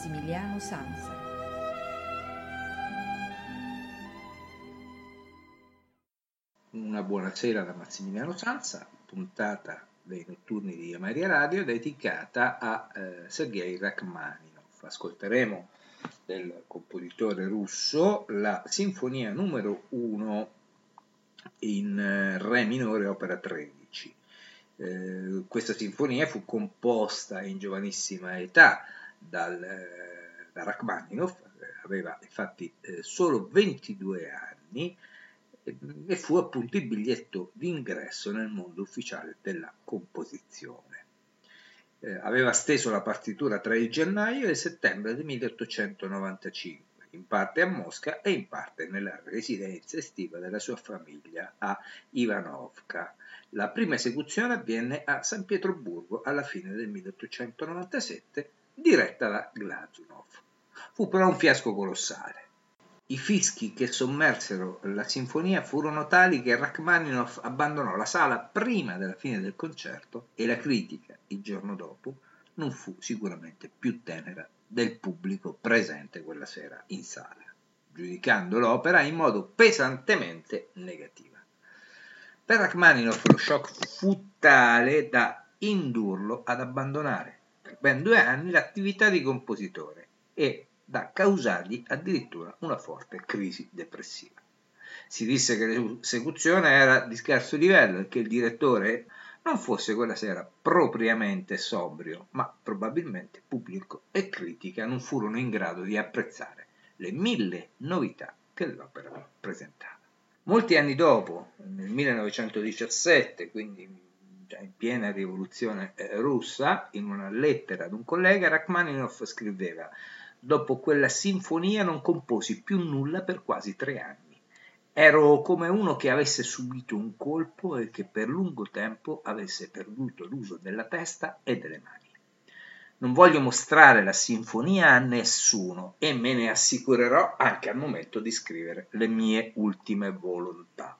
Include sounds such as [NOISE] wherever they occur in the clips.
Massimiliano Sanza. Una buonasera da Massimiliano Sanza, puntata dei notturni di Ameria Radio dedicata a eh, Sergei Rachmaninov. Ascolteremo del compositore russo la sinfonia numero 1 in eh, Re minore, opera 13. Eh, questa sinfonia fu composta in giovanissima età dal, eh, da Rachmaninoff, aveva infatti eh, solo 22 anni e fu appunto il biglietto d'ingresso nel mondo ufficiale della composizione. Eh, aveva steso la partitura tra il gennaio e il settembre del 1895 in parte a Mosca e in parte nella residenza estiva della sua famiglia a Ivanovka. La prima esecuzione avvenne a San Pietroburgo alla fine del 1897, diretta da Glazunov. Fu però un fiasco colossale. I fischi che sommersero la sinfonia furono tali che Rachmaninoff abbandonò la sala prima della fine del concerto e la critica, il giorno dopo, non fu sicuramente più tenera del pubblico presente quella sera in sala, giudicando l'opera in modo pesantemente negativa. Per Rachmaninoff lo shock fu tale da indurlo ad abbandonare per ben due anni l'attività di compositore e da causargli addirittura una forte crisi depressiva. Si disse che l'esecuzione era di scarso livello e che il direttore non fosse quella sera propriamente sobrio, ma probabilmente pubblico e critica non furono in grado di apprezzare le mille novità che l'opera presentava. Molti anni dopo, nel 1917, quindi già in piena rivoluzione eh, russa, in una lettera ad un collega, Rachmaninoff scriveva Dopo quella sinfonia non composi più nulla per quasi tre anni. Ero come uno che avesse subito un colpo e che per lungo tempo avesse perduto l'uso della testa e delle mani. Non voglio mostrare la sinfonia a nessuno e me ne assicurerò anche al momento di scrivere le mie ultime volontà.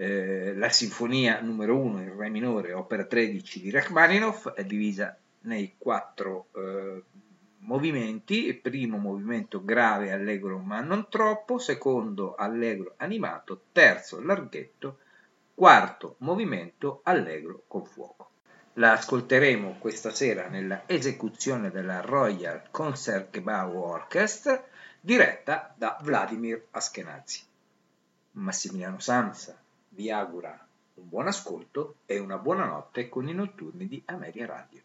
Eh, la sinfonia numero 1 in Re minore, opera 13 di Rachmaninoff, è divisa nei quattro eh, movimenti, primo movimento grave allegro ma non troppo, secondo allegro animato, terzo larghetto, quarto movimento allegro con fuoco. La ascolteremo questa sera nella esecuzione della Royal Concertgebouw Orchestra diretta da Vladimir Askenazi. Massimiliano Sanza vi augura un buon ascolto e una buona notte con i notturni di Ameria Radio.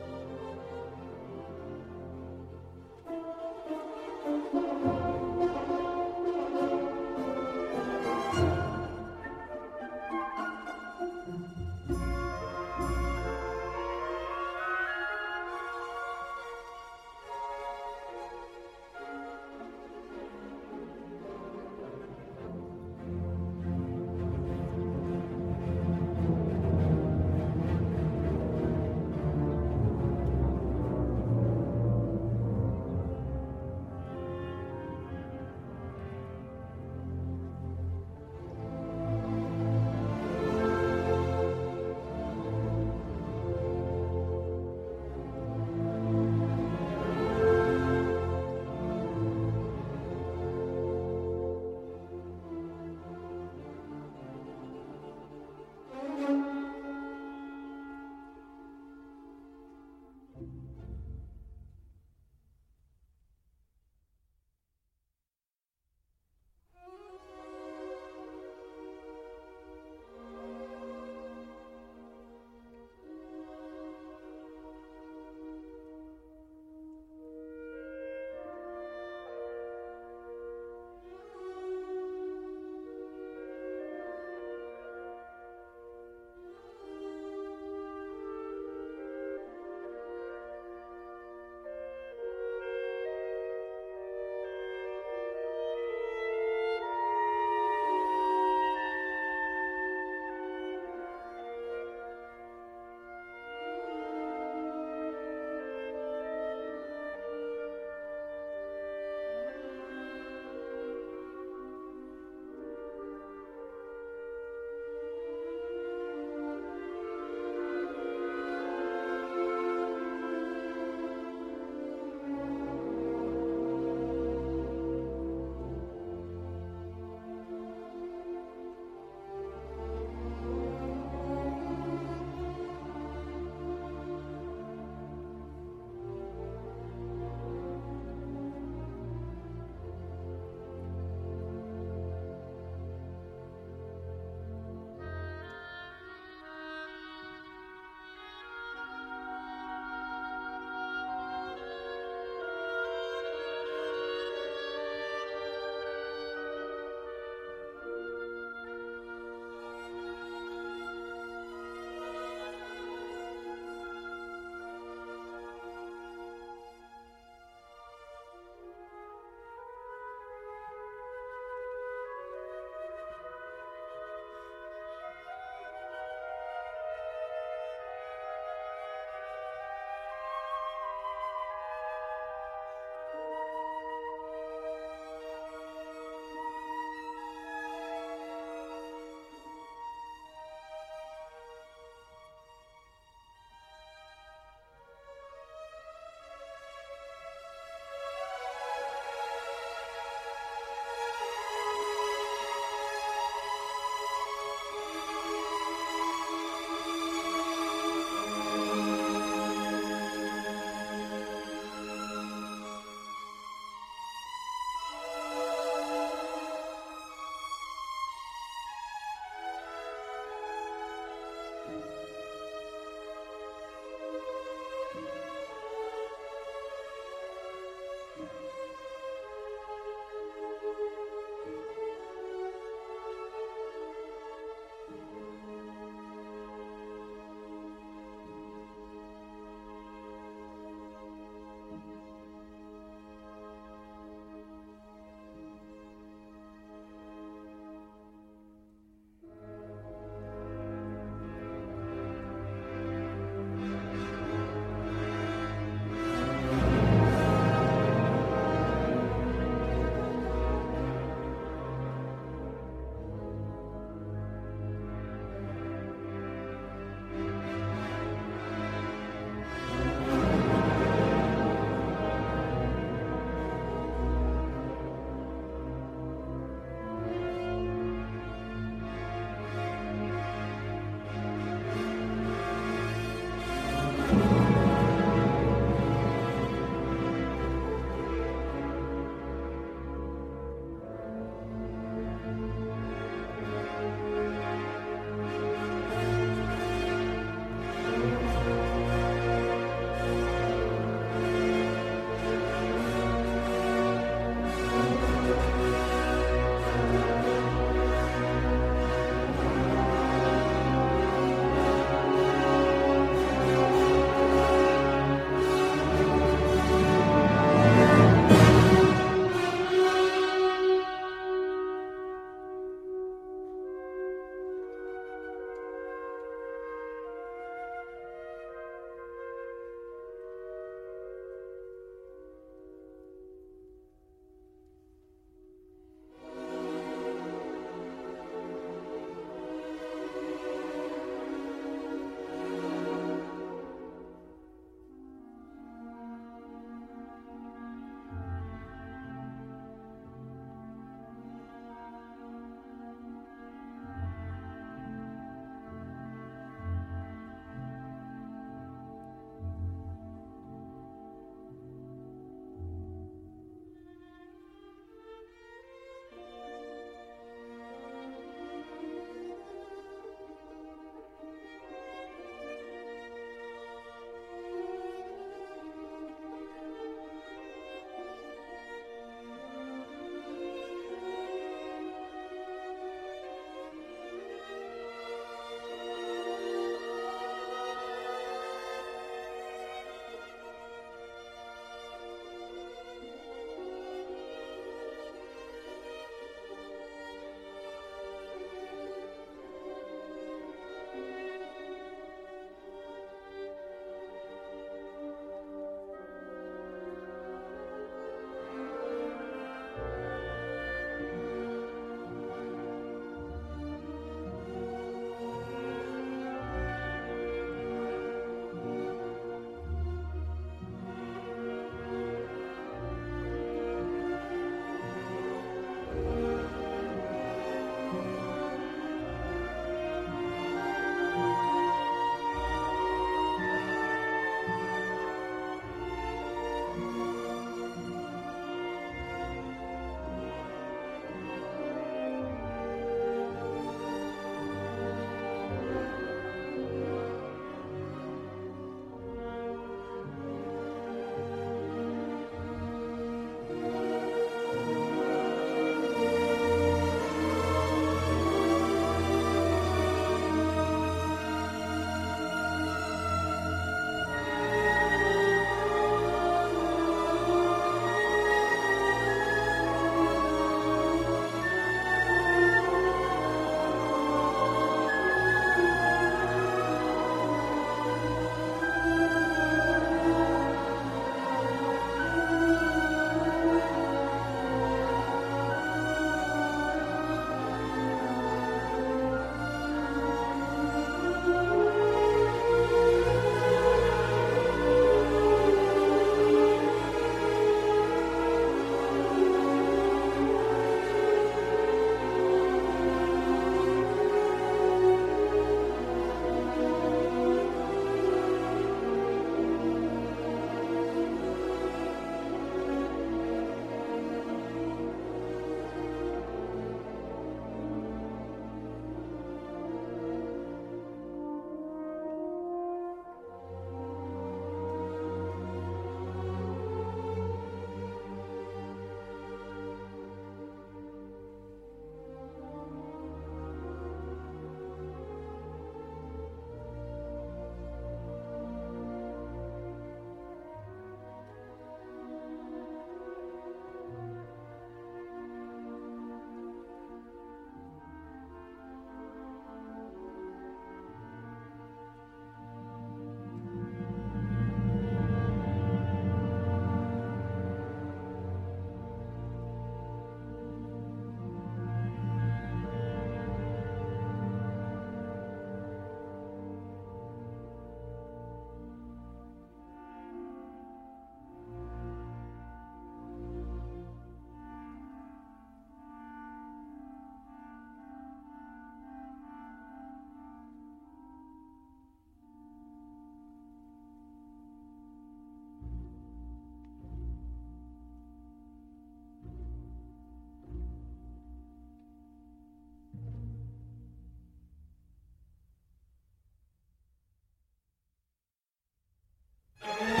Yeah. [LAUGHS]